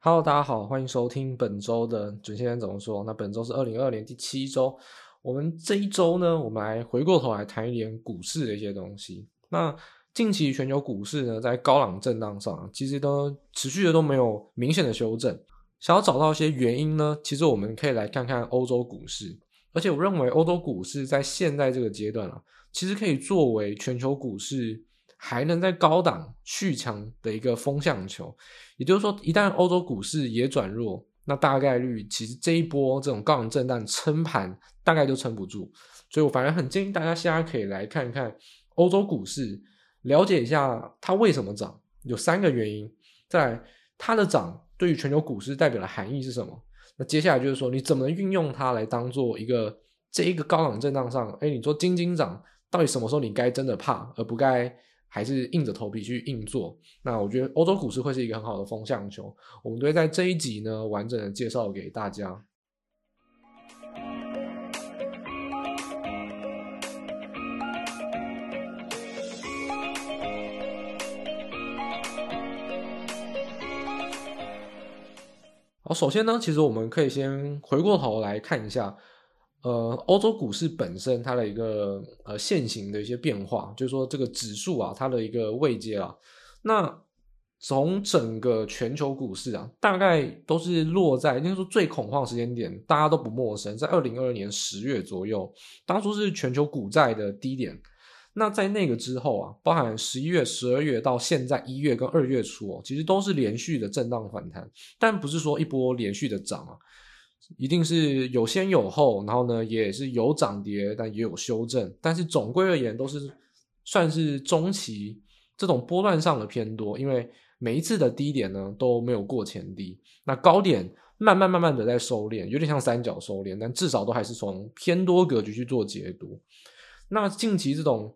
Hello，大家好，欢迎收听本周的准先生怎么说。那本周是二零二二年第七周，我们这一周呢，我们来回过头来谈一点股市的一些东西。那近期全球股市呢，在高档震荡上，其实都持续的都没有明显的修正。想要找到一些原因呢，其实我们可以来看看欧洲股市。而且我认为欧洲股市在现在这个阶段啊，其实可以作为全球股市。还能在高档续强的一个风向球，也就是说，一旦欧洲股市也转弱，那大概率其实这一波这种高档震荡撑盘大概就撑不住。所以我反而很建议大家现在可以来看一看欧洲股市，了解一下它为什么涨，有三个原因。再来，它的涨对于全球股市代表的含义是什么？那接下来就是说，你怎么能运用它来当做一个这一个高档震荡上，哎，你说惊惊涨，到底什么时候你该真的怕，而不该？还是硬着头皮去硬做，那我觉得欧洲股市会是一个很好的风向球，我们都会在这一集呢完整的介绍给大家。好，首先呢，其实我们可以先回过头来看一下。呃，欧洲股市本身它的一个呃现行的一些变化，就是说这个指数啊，它的一个位阶啊，那从整个全球股市啊，大概都是落在应该说最恐慌的时间点，大家都不陌生，在二零二二年十月左右，当初是全球股债的低点。那在那个之后啊，包含十一月、十二月到现在一月跟二月初哦，其实都是连续的震荡反弹，但不是说一波连续的涨啊。一定是有先有后，然后呢，也是有涨跌，但也有修正。但是总归而言，都是算是中期这种波段上的偏多，因为每一次的低点呢都没有过前低，那高点慢慢慢慢的在收敛，有点像三角收敛，但至少都还是从偏多格局去做解读。那近期这种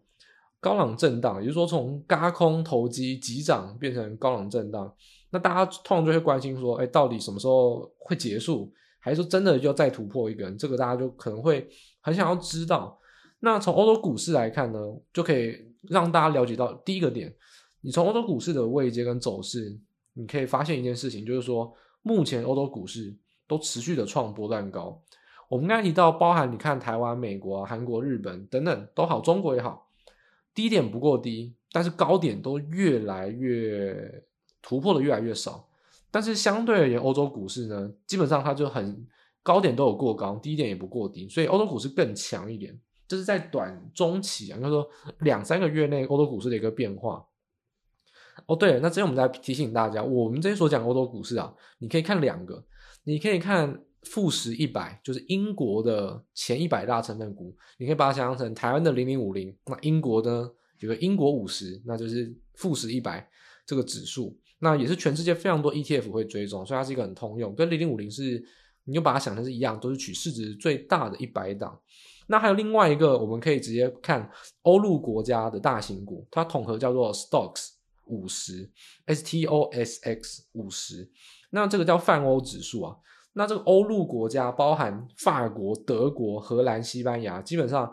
高冷震荡，也就是说从轧空投机急涨变成高冷震荡，那大家通常就会关心说，哎，到底什么时候会结束？还是说真的要再突破一个，这个大家就可能会很想要知道。那从欧洲股市来看呢，就可以让大家了解到第一个点，你从欧洲股市的位阶跟走势，你可以发现一件事情，就是说目前欧洲股市都持续的创波段高。我们刚才提到，包含你看台湾、美国、韩国、日本等等都好，中国也好，低点不过低，但是高点都越来越突破的越来越少。但是相对而言，欧洲股市呢，基本上它就很高点都有过高，低点也不过低，所以欧洲股市更强一点。这是在短中期啊，就是说两三个月内欧洲股市的一个变化。哦，对了，那这边我们再提醒大家，我们这边所讲欧洲股市啊，你可以看两个，你可以看富时一百，就是英国的前一百大成分股，你可以把它想象成台湾的零零五零，那英国呢有个英国五十，那就是富时一百这个指数。那也是全世界非常多 ETF 会追踪，所以它是一个很通用，跟零零五零是，你就把它想成是一样，都是取市值最大的一百档。那还有另外一个，我们可以直接看欧陆国家的大型股，它统合叫做 Stocks 五十，S T O S X 五十。那这个叫泛欧指数啊。那这个欧陆国家包含法国、德国、荷兰、西班牙，基本上。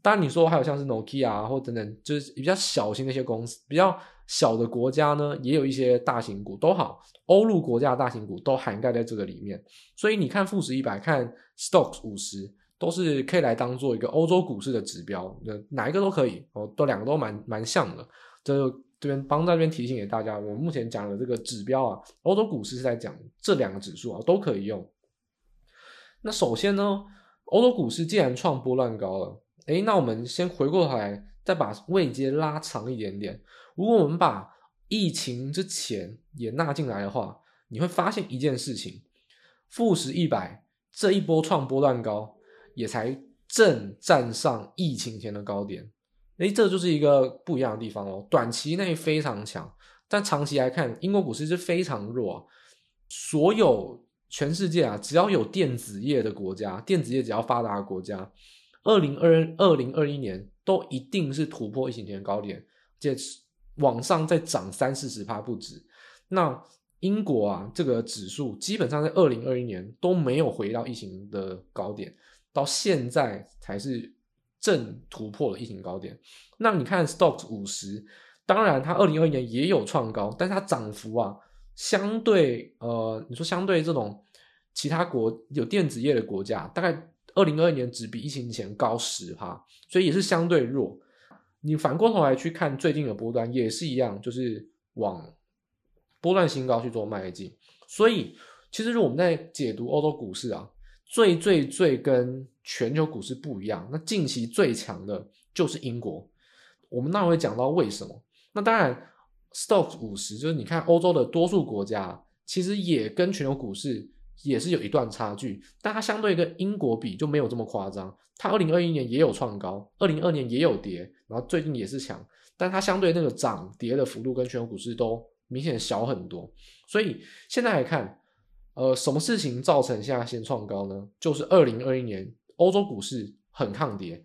当然，你说还有像是 Nokia 啊，或等等，就是比较小型的一些公司，比较小的国家呢，也有一些大型股都好。欧陆国家的大型股都涵盖在这个里面，所以你看富时一百，看 Stocks 五十，都是可以来当做一个欧洲股市的指标。那哪一个都可以哦，都两个都蛮蛮像的。这这边帮在这边提醒给大家，我目前讲的这个指标啊，欧洲股市是在讲这两个指数啊，都可以用。那首先呢，欧洲股市既然创波段高了。诶，那我们先回过头来，再把位阶拉长一点点。如果我们把疫情之前也纳进来的话，你会发现一件事情：富时一百这一波创波段高，也才正站上疫情前的高点。诶，这就是一个不一样的地方哦。短期内非常强，但长期来看，英国股市是非常弱。所有全世界啊，只要有电子业的国家，电子业只要发达的国家。二零二二零二一年都一定是突破疫情前的高点，这往上再涨三四十趴不止。那英国啊，这个指数基本上在二零二一年都没有回到疫情的高点，到现在才是正突破了疫情高点。那你看 Stocks 五十，当然它二零二一年也有创高，但是它涨幅啊相对呃，你说相对这种其他国有电子业的国家，大概二零二二年只比疫情前高十趴，所以也是相对弱。你反过头来去看最近的波段也是一样，就是往波段新高去做迈进。所以其实如果我们在解读欧洲股市啊，最最最跟全球股市不一样，那近期最强的就是英国。我们那会讲到为什么？那当然，Stoxx 五十就是你看欧洲的多数国家，其实也跟全球股市也是有一段差距，但它相对跟英国比就没有这么夸张。它二零二一年也有创高，二零二年也有跌，然后最近也是强，但它相对那个涨跌的幅度跟全球股市都明显小很多。所以现在来看，呃，什么事情造成现在先创高呢？就是二零二一年欧洲股市很抗跌，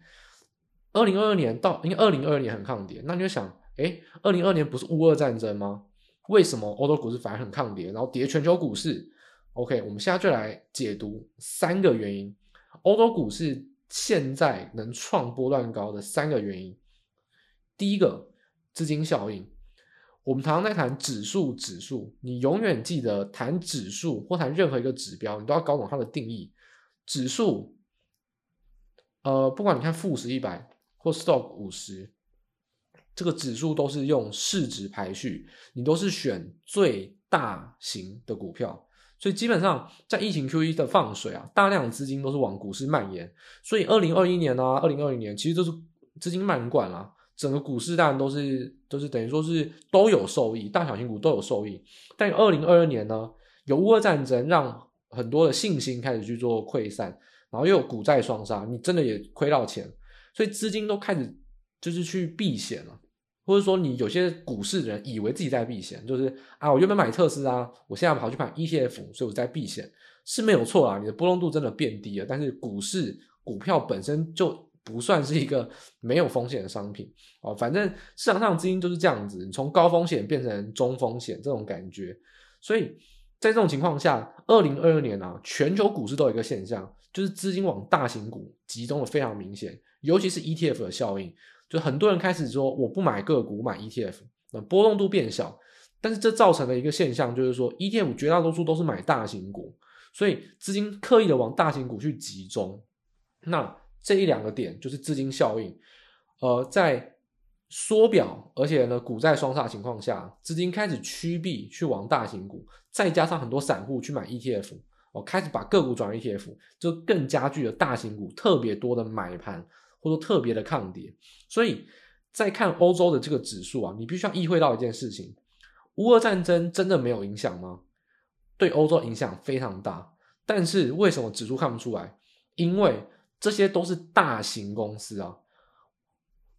二零二二年到因为二零二二年很抗跌，那你就想，诶，二零二二年不是乌俄战争吗？为什么欧洲股市反而很抗跌，然后跌全球股市？OK，我们现在就来解读三个原因，欧洲股市。现在能创波段高的三个原因，第一个资金效应。我们常常在谈指数，指数，你永远记得谈指数或谈任何一个指标，你都要搞懂它的定义。指数，呃，不管你看富时一百或 Stock 五十，这个指数都是用市值排序，你都是选最大型的股票。所以基本上在疫情 Q1 的放水啊，大量资金都是往股市蔓延。所以二零二一年啊，二零二零年其实都是资金漫灌啦，整个股市当然都是都是等于说是都有受益，大小型股都有受益。但二零二二年呢，有乌俄战争让很多的信心开始去做溃散，然后又有股债双杀，你真的也亏到钱，所以资金都开始就是去避险了。或者说，你有些股市的人以为自己在避险，就是啊，我原本买特斯拉，我现在跑去买 ETF，所以我在避险，是没有错啦。你的波动度真的变低了，但是股市股票本身就不算是一个没有风险的商品哦。反正市场上资金就是这样子，你从高风险变成中风险这种感觉。所以在这种情况下，二零二二年啊，全球股市都有一个现象，就是资金往大型股集中的非常明显，尤其是 ETF 的效应。就很多人开始说，我不买个股，买 ETF，那波动度变小，但是这造成了一个现象，就是说 ETF 绝大多数都是买大型股，所以资金刻意的往大型股去集中。那这一两个点就是资金效应，呃，在缩表，而且呢股债双杀情况下，资金开始趋避去往大型股，再加上很多散户去买 ETF，哦，开始把个股转 ETF，就更加剧了大型股特别多的买盘。或者特别的抗跌，所以在看欧洲的这个指数啊，你必须要意会到一件事情：乌俄战争真的没有影响吗？对欧洲影响非常大，但是为什么指数看不出来？因为这些都是大型公司啊，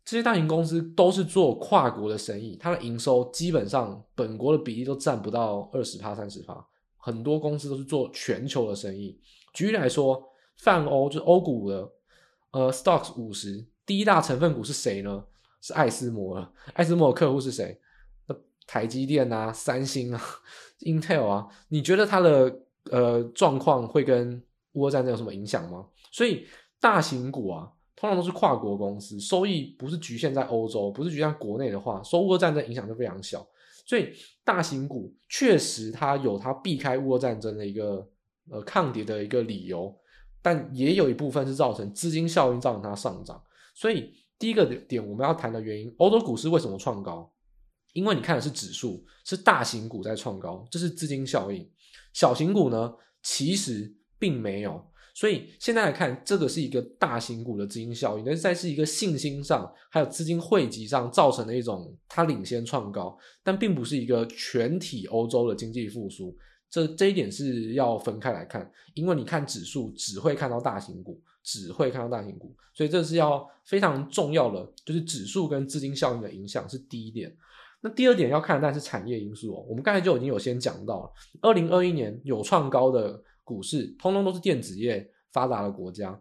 这些大型公司都是做跨国的生意，它的营收基本上本国的比例都占不到二十趴、三十趴，很多公司都是做全球的生意。举例来说，泛欧就是欧股的。呃，stocks 五十第一大成分股是谁呢？是艾斯摩尔。艾斯摩尔客户是谁？那台积电啊、三星啊、Intel 啊。你觉得它的呃状况会跟乌俄战争有什么影响吗？所以大型股啊，通常都是跨国公司，收益不是局限在欧洲，不是局限国内的话，受乌俄战争影响就非常小。所以大型股确实它有它避开乌俄战争的一个呃抗跌的一个理由。但也有一部分是造成资金效应造成它上涨，所以第一个点我们要谈的原因，欧洲股市为什么创高？因为你看的是指数，是大型股在创高，这是资金效应。小型股呢，其实并没有。所以现在来看，这个是一个大型股的资金效应，但是在是一个信心上还有资金汇集上造成的一种它领先创高，但并不是一个全体欧洲的经济复苏。这这一点是要分开来看，因为你看指数只会看到大型股，只会看到大型股，所以这是要非常重要的，就是指数跟资金效应的影响是第一点。那第二点要看的是产业因素哦，我们刚才就已经有先讲到了，二零二一年有创高的股市，通通都是电子业发达的国家。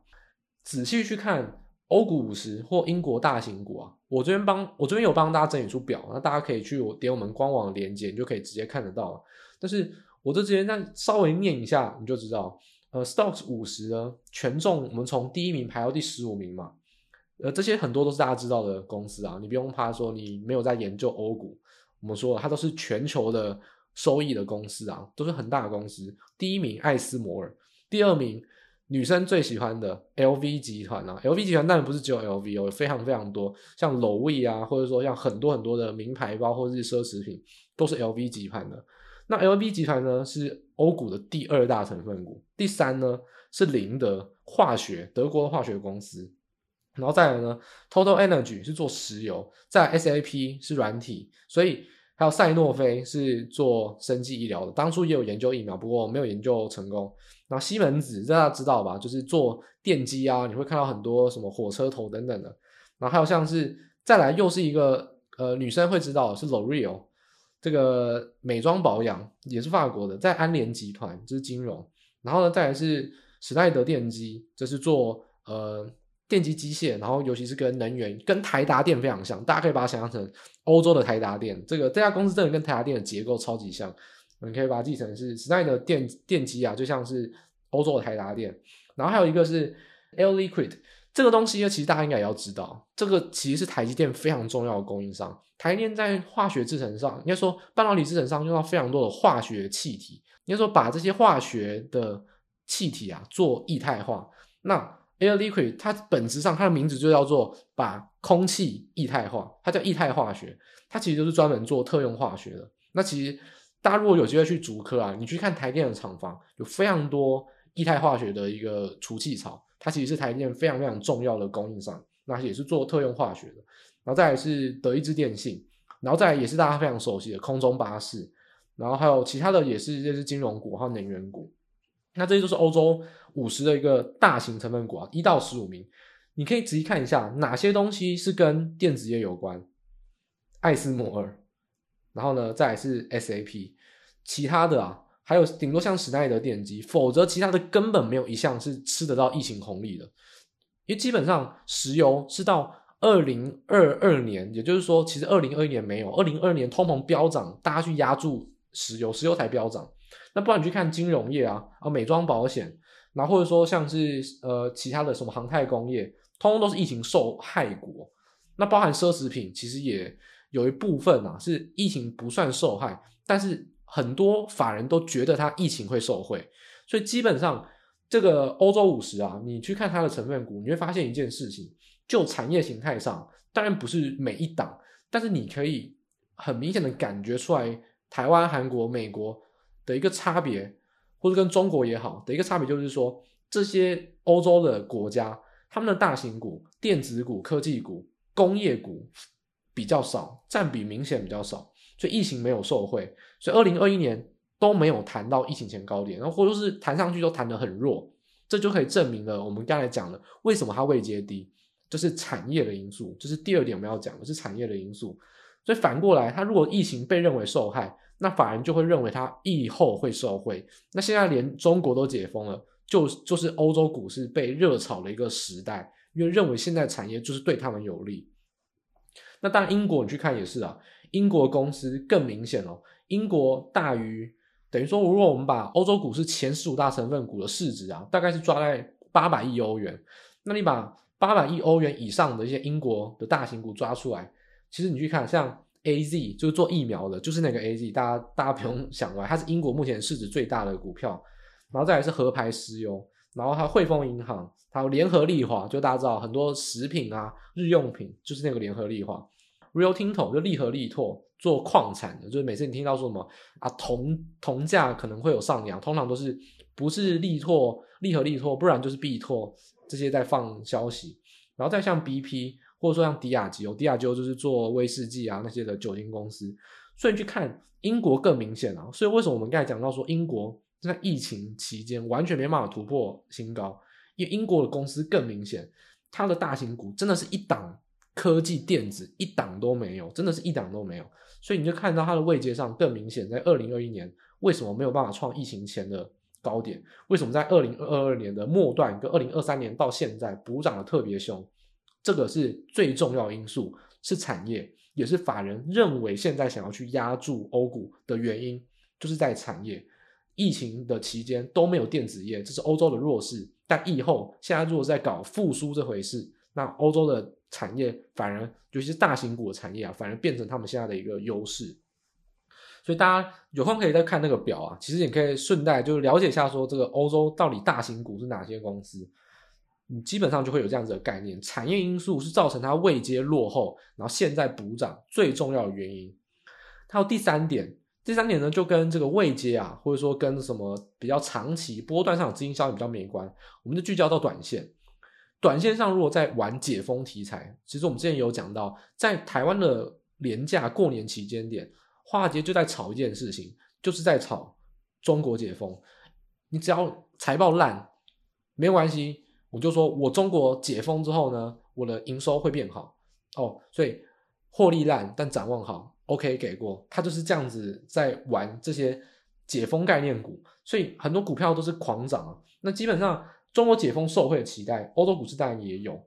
仔细去看欧股五十或英国大型股啊，我这边帮我这边有帮大家整理出表，那大家可以去我点我们官网的链接，你就可以直接看得到了。但是我就直接再稍微念一下，你就知道，呃，stocks 五十呢，权重我们从第一名排到第十五名嘛，呃，这些很多都是大家知道的公司啊，你不用怕说你没有在研究欧股，我们说了它都是全球的收益的公司啊，都是很大的公司。第一名艾斯摩尔，第二名女生最喜欢的 LV 集团啊，LV 集团当然不是只有 LV 哦，有非常非常多，像 Loewe 啊，或者说像很多很多的名牌包或者是奢侈品，都是 LV 集团的。那 LV 集团呢是欧股的第二大成分股，第三呢是林德化学，德国的化学公司。然后再来呢，Total Energy 是做石油，再 SAP 是软体，所以还有赛诺菲是做生技医疗的，当初也有研究疫苗，不过没有研究成功。然后西门子大家知道吧，就是做电机啊，你会看到很多什么火车头等等的。然后还有像是再来又是一个呃女生会知道是 L'Oreal 这个美妆保养也是法国的，在安联集团这、就是金融。然后呢再来是史奈德电机，这、就是做呃。电机机械，然后尤其是跟能源，跟台达电非常像，大家可以把它想象成欧洲的台达电。这个这家公司真的跟台达电的结构超级像，你可以把它记成是时代的电电机啊，就像是欧洲的台达电。然后还有一个是 Air Liquide，这个东西呢，其实大家应该也要知道，这个其实是台积电非常重要的供应商。台积电在化学制程上，应该说半导体制程上用到非常多的化学气体，应该说把这些化学的气体啊做液态化，那。Air Liquid 它本质上它的名字就叫做把空气液态化，它叫液态化学，它其实就是专门做特用化学的。那其实大家如果有机会去竹科啊，你去看台电的厂房，有非常多液态化学的一个除气槽，它其实是台电非常非常重要的供应商，那也是做特用化学的。然后再来是德意志电信，然后再来也是大家非常熟悉的空中巴士，然后还有其他的也是这是金融股还有能源股。那这些都是欧洲五十的一个大型成分股啊，一到十五名，你可以仔细看一下哪些东西是跟电子业有关。艾斯摩尔，然后呢，再来是 SAP，其他的啊，还有顶多像史奈德电机，否则其他的根本没有一项是吃得到疫情红利的。因为基本上石油是到二零二二年，也就是说，其实二零二一年没有，二零二二年通膨飙涨，大家去压住石油，石油才飙涨。那不然你去看金融业啊，啊美妆保险，然后或者说像是呃其他的什么航太工业，通通都是疫情受害国。那包含奢侈品，其实也有一部分啊是疫情不算受害，但是很多法人都觉得它疫情会受惠，所以基本上这个欧洲五十啊，你去看它的成分股，你会发现一件事情，就产业形态上，当然不是每一档，但是你可以很明显的感觉出来，台湾、韩国、美国。的一个差别，或者跟中国也好的一个差别，就是说这些欧洲的国家，他们的大型股、电子股、科技股、工业股比较少，占比明显比较少，所以疫情没有受惠，所以二零二一年都没有谈到疫情前高点，然后或者是弹上去都弹得很弱，这就可以证明了我们刚才讲的为什么它未接低，就是产业的因素，这、是第二点我们要讲的是产业的因素，所以反过来，它如果疫情被认为受害。那法人就会认为它疫后会受惠。那现在连中国都解封了，就就是欧洲股市被热炒的一个时代，因为认为现在产业就是对他们有利。那当然，英国你去看也是啊，英国公司更明显哦，英国大于等于说，如果我们把欧洲股市前十五大成分股的市值啊，大概是抓在八百亿欧元。那你把八百亿欧元以上的一些英国的大型股抓出来，其实你去看像。A Z 就是做疫苗的，就是那个 A Z，大家大家不用想歪，它是英国目前市值最大的股票，然后再来是合牌石油，然后还有汇丰银行，还有联合利华，就大家知道很多食品啊、日用品，就是那个联合利华，Rio Tinto 就利和利拓做矿产的，就是每次你听到说什么啊铜铜价可能会有上扬，通常都是不是利拓利和利拓，不然就是必拓这些在放消息，然后再像 B P。或者说像迪亚吉欧，迪亚吉欧就是做威士忌啊那些的酒精公司，所以你去看英国更明显啊。所以为什么我们刚才讲到说英国在疫情期间完全没办法突破新高？因为英国的公司更明显，它的大型股真的是一档科技电子一档都没有，真的是一档都没有。所以你就看到它的位阶上更明显，在二零二一年为什么没有办法创疫情前的高点？为什么在二零二二年的末段跟二零二三年到现在补涨的特别凶？这个是最重要因素，是产业，也是法人认为现在想要去压住欧股的原因，就是在产业。疫情的期间都没有电子业，这是欧洲的弱势。但疫后现在如果在搞复苏这回事，那欧洲的产业反而，尤其是大型股的产业啊，反而变成他们现在的一个优势。所以大家有空可以再看那个表啊，其实也可以顺带就是了解一下说这个欧洲到底大型股是哪些公司，你基本上就会有这样子的概念。产业因素是造成它未接落后，然后现在补涨最重要的原因。还有第三点，第三点呢就跟这个未接啊，或者说跟什么比较长期波段上的资金效应比较没关，我们就聚焦到短线。短线上如果在玩解封题材，其实我们之前有讲到，在台湾的廉价过年期间点。华尔街就在炒一件事情，就是在炒中国解封。你只要财报烂，没关系，我就说我中国解封之后呢，我的营收会变好哦。所以获利烂，但展望好，OK 给过。他就是这样子在玩这些解封概念股，所以很多股票都是狂涨啊。那基本上中国解封受惠的期待，欧洲股市当然也有。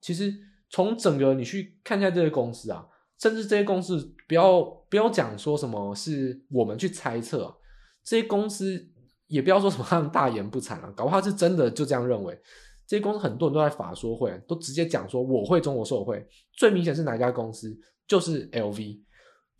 其实从整个你去看一下这些公司啊。甚至这些公司不要不要讲说什么是我们去猜测，这些公司也不要说什么他们大言不惭啊，搞不好是真的就这样认为。这些公司很多人都在法说会都直接讲说我会中国受惠，最明显是哪家公司？就是 LV，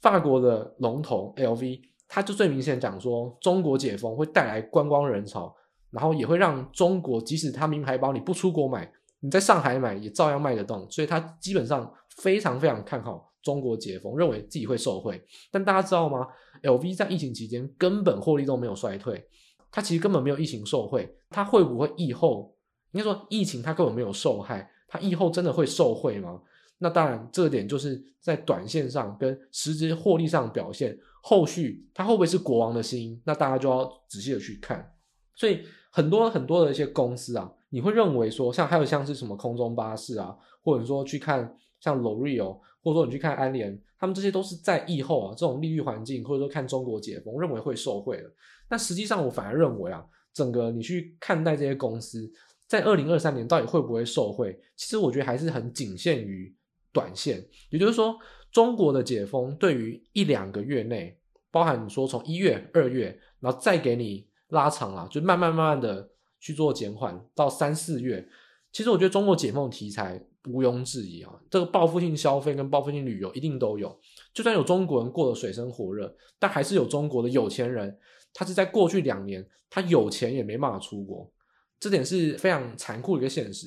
法国的龙头 LV，他就最明显讲说中国解封会带来观光人潮，然后也会让中国即使他名牌包你不出国买，你在上海买也照样卖得动，所以他基本上非常非常看好。中国解封，认为自己会受惠，但大家知道吗？LV 在疫情期间根本获利都没有衰退，它其实根本没有疫情受惠，它会不会疫后？应该说疫情它根本没有受害，它疫后真的会受惠吗？那当然，这点就是在短线上跟实质获利上表现，后续它会不会是国王的心？那大家就要仔细的去看。所以很多很多的一些公司啊，你会认为说，像还有像是什么空中巴士啊，或者说去看像 L'Oreal。或者说你去看安联，他们这些都是在疫后啊，这种利率环境，或者说看中国解封，认为会受惠的。但实际上，我反而认为啊，整个你去看待这些公司，在二零二三年到底会不会受惠，其实我觉得还是很仅限于短线。也就是说，中国的解封对于一两个月内，包含你说从一月、二月，然后再给你拉长啊，就慢慢慢慢的去做减缓到三四月，其实我觉得中国解封题材。毋庸置疑啊，这个报复性消费跟报复性旅游一定都有。就算有中国人过得水深火热，但还是有中国的有钱人，他是在过去两年，他有钱也没办法出国，这点是非常残酷的一个现实。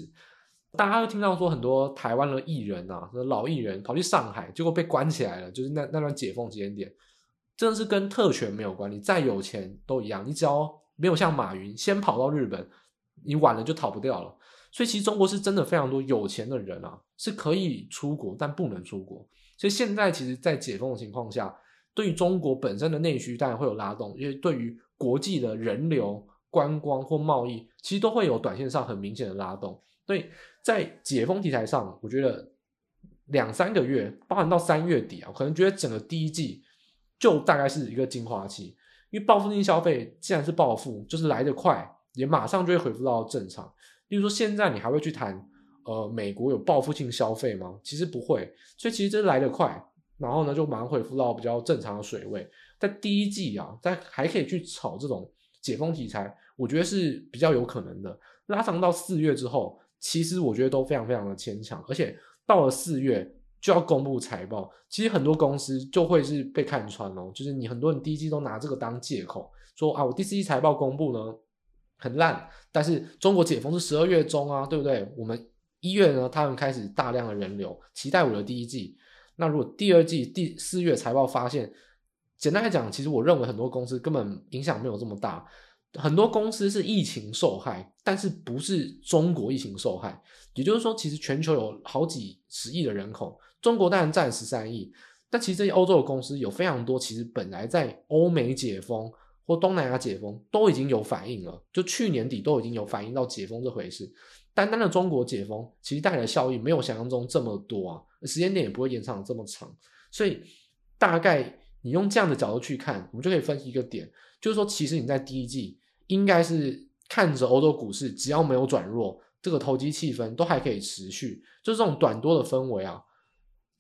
大家会听到说很多台湾的艺人啊，老艺人跑去上海，结果被关起来了，就是那那段解封时间点，真的是跟特权没有关系。再有钱都一样，你只要没有像马云先跑到日本，你晚了就逃不掉了。所以其实中国是真的非常多有钱的人啊，是可以出国但不能出国。所以现在其实，在解封的情况下，对于中国本身的内需当然会有拉动，因为对于国际的人流、观光或贸易，其实都会有短线上很明显的拉动。所以在解封题材上，我觉得两三个月，包含到三月底啊，可能觉得整个第一季就大概是一个精华期，因为报复性消费既然是报复，就是来得快，也马上就会恢复到正常。例如说，现在你还会去谈，呃，美国有报复性消费吗？其实不会，所以其实这来得快，然后呢，就马上恢复到比较正常的水位。在第一季啊，在还可以去炒这种解封题材，我觉得是比较有可能的。拉长到四月之后，其实我觉得都非常非常的牵强，而且到了四月就要公布财报，其实很多公司就会是被看穿哦，就是你很多人第一季都拿这个当借口，说啊，我第四季财报公布呢。很烂，但是中国解封是十二月中啊，对不对？我们一月呢，他们开始大量的人流，期待我的第一季。那如果第二季第四月财报发现，简单来讲，其实我认为很多公司根本影响没有这么大。很多公司是疫情受害，但是不是中国疫情受害。也就是说，其实全球有好几十亿的人口，中国当然占十三亿，但其实这些欧洲的公司有非常多，其实本来在欧美解封。或东南亚解封都已经有反应了，就去年底都已经有反应到解封这回事。单单的中国解封，其实带来的效益没有想象中这么多啊，时间点也不会延长这么长。所以大概你用这样的角度去看，我们就可以分析一个点，就是说，其实你在第一季应该是看着欧洲股市只要没有转弱，这个投机气氛都还可以持续，就是这种短多的氛围啊，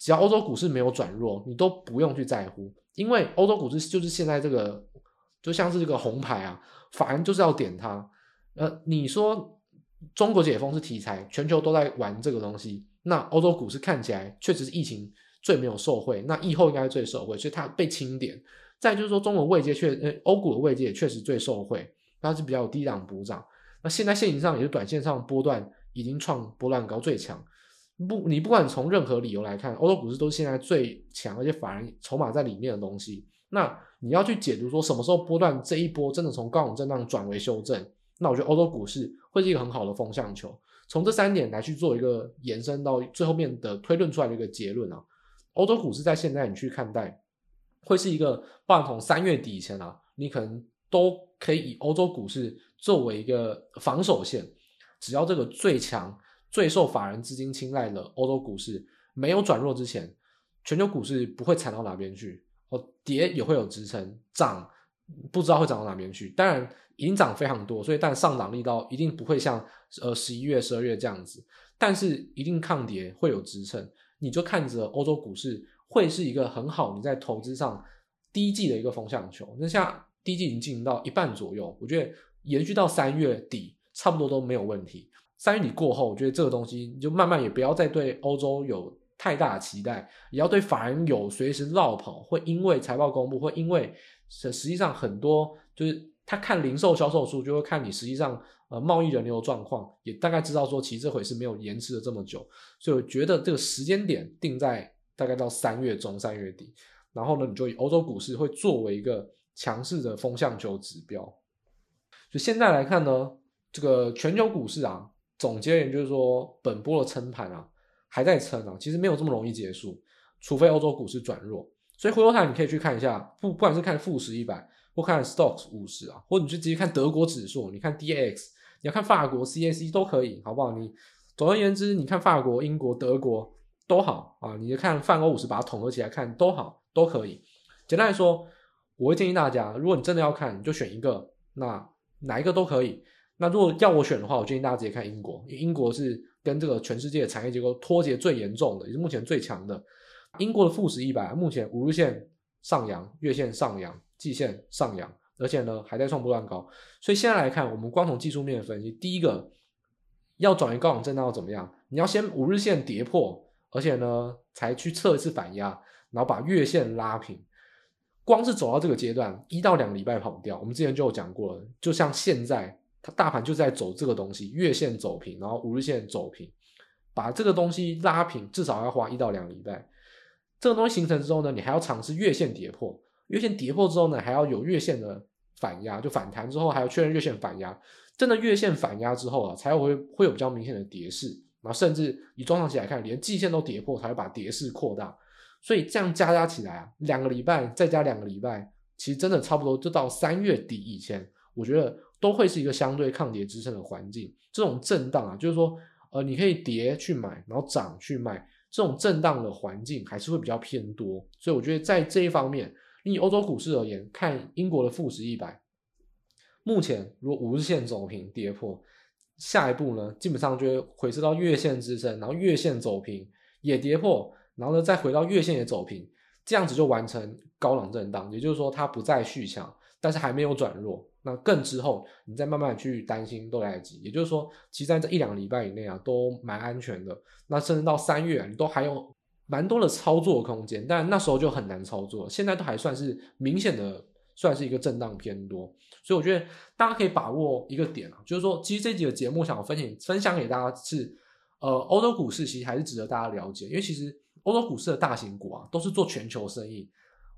只要欧洲股市没有转弱，你都不用去在乎，因为欧洲股市就是现在这个。就像是这个红牌啊，反正就是要点它。呃，你说中国解封是题材，全球都在玩这个东西，那欧洲股市看起来确实是疫情最没有受惠，那疫后应该是最受惠，所以它被清点。再就是说，中国位阶确呃欧股的位阶也确实最受惠，它是比较低档补涨。那现在现行上也是短线上波段已经创波段高最强。不，你不管从任何理由来看，欧洲股市都是现在最强，而且反而筹码在里面的东西。那你要去解读说什么时候波段这一波真的从高档震荡转为修正，那我觉得欧洲股市会是一个很好的风向球。从这三点来去做一个延伸到最后面的推论出来的一个结论啊，欧洲股市在现在你去看待，会是一个，不然从三月底以前啊，你可能都可以以欧洲股市作为一个防守线，只要这个最强。最受法人资金青睐的欧洲股市没有转弱之前，全球股市不会惨到哪边去。哦，跌也会有支撑，涨不知道会涨到哪边去。当然已经涨非常多，所以但上涨力道一定不会像呃十一月、十二月这样子。但是一定抗跌会有支撑，你就看着欧洲股市会是一个很好你在投资上第一季的一个风向球。那像第一季已经进行到一半左右，我觉得延续到三月底差不多都没有问题。三月底过后，我觉得这个东西你就慢慢也不要再对欧洲有太大的期待，也要对法人有随时落跑，会因为财报公布，会因为实实际上很多就是他看零售销售数，就会看你实际上呃贸易人流的状况，也大概知道说其实这回是没有延迟了这么久，所以我觉得这个时间点定在大概到三月中三月底，然后呢，你就以欧洲股市会作为一个强势的风向球指标，就现在来看呢，这个全球股市啊。总结而言，就是说本波的撑盘啊，还在撑啊，其实没有这么容易结束，除非欧洲股市转弱。所以回头看，你可以去看一下，不不管是看富时一百，或看 Stocks 五十啊，或者你去直接看德国指数，你看 DAX，你要看法国 CAC 都可以，好不好？你总而言之，你看法国、英国、德国都好啊，你就看泛欧五十，把它统合起来看都好，都可以。简单来说，我会建议大家，如果你真的要看，你就选一个，那哪一个都可以。那如果要我选的话，我建议大家直接看英国，因为英国是跟这个全世界产业结构脱节最严重的，也是目前最强的。英国的富时一百目前五日线上扬，月线上扬，季线上扬，而且呢还在创波段高。所以现在来看，我们光从技术面分析，第一个要转移高档震荡要怎么样？你要先五日线跌破，而且呢才去测一次反压，然后把月线拉平。光是走到这个阶段，一到两个礼拜跑不掉。我们之前就有讲过了，就像现在。它大盘就在走这个东西，月线走平，然后五日线走平，把这个东西拉平，至少要花一到两个礼拜。这个东西形成之后呢，你还要尝试月线跌破，月线跌破之后呢，还要有月线的反压，就反弹之后还要确认月线反压。真的月线反压之后啊，才会会有比较明显的跌势，然后甚至以中长期来看，连季线都跌破，才会把跌势扩大。所以这样加加起来啊，两个礼拜再加两个礼拜，其实真的差不多就到三月底以前，我觉得。都会是一个相对抗跌支撑的环境。这种震荡啊，就是说，呃，你可以跌去买，然后涨去卖，这种震荡的环境还是会比较偏多。所以我觉得在这一方面，以欧洲股市而言，看英国的富时一百，目前如果五日线走平跌破，下一步呢，基本上就会回撤到月线支撑，然后月线走平也跌破，然后呢再回到月线也走平，这样子就完成高档震荡。也就是说，它不再续强，但是还没有转弱。那更之后，你再慢慢去担心都来得及。也就是说，其实在这一两个礼拜以内啊，都蛮安全的。那甚至到三月啊，你都还有蛮多的操作空间，但那时候就很难操作。现在都还算是明显的，算是一个震荡偏多。所以我觉得大家可以把握一个点啊，就是说，其实这几个节目想分享分享给大家是，呃，欧洲股市其实还是值得大家了解，因为其实欧洲股市的大型股啊，都是做全球生意。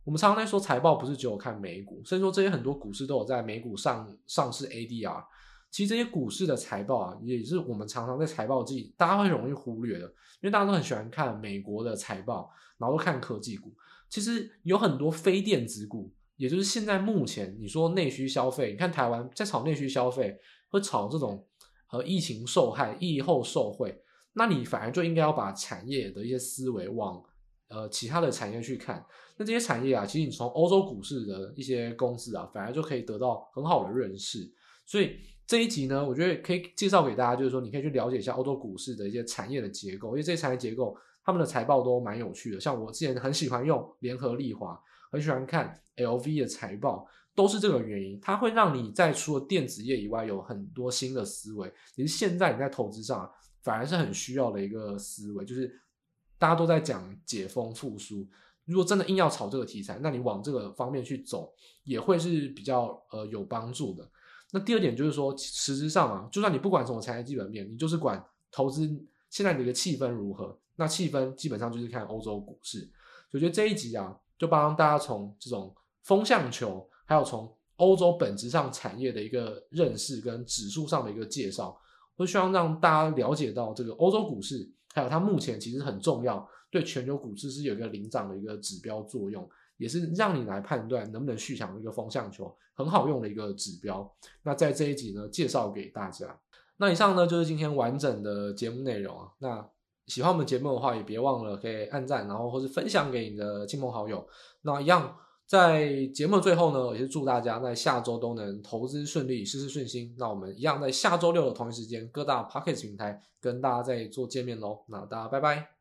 我们常常在说财报不是只有看美股，甚至说这些很多股市都有在美股上上市 ADR。其实这些股市的财报啊，也是我们常常在财报季大家会容易忽略的，因为大家都很喜欢看美国的财报，然后都看科技股。其实有很多非电子股，也就是现在目前你说内需消费，你看台湾在炒内需消费，会炒这种和疫情受害、疫后受惠，那你反而就应该要把产业的一些思维往呃其他的产业去看。那这些产业啊，其实你从欧洲股市的一些公司啊，反而就可以得到很好的认识。所以这一集呢，我觉得可以介绍给大家，就是说你可以去了解一下欧洲股市的一些产业的结构，因为这些产业结构他们的财报都蛮有趣的。像我之前很喜欢用联合利华，很喜欢看 LV 的财报，都是这个原因。它会让你在除了电子业以外，有很多新的思维。其实现在你在投资上，反而是很需要的一个思维，就是大家都在讲解封复苏。如果真的硬要炒这个题材，那你往这个方面去走，也会是比较呃有帮助的。那第二点就是说，实质上啊，就算你不管什么产业基本面，你就是管投资现在你的气氛如何，那气氛基本上就是看欧洲股市。我觉得这一集啊，就帮大家从这种风向球，还有从欧洲本质上产业的一个认识跟指数上的一个介绍，我希望让大家了解到这个欧洲股市，还有它目前其实很重要。对全球股市是有一个领涨的一个指标作用，也是让你来判断能不能续强的一个风向球，很好用的一个指标。那在这一集呢，介绍给大家。那以上呢就是今天完整的节目内容啊。那喜欢我们节目的话，也别忘了可以按赞，然后或是分享给你的亲朋好友。那一样在节目的最后呢，也是祝大家在下周都能投资顺利，事事顺心。那我们一样在下周六的同一时间，各大 Pocket 平台跟大家再做见面喽。那大家拜拜。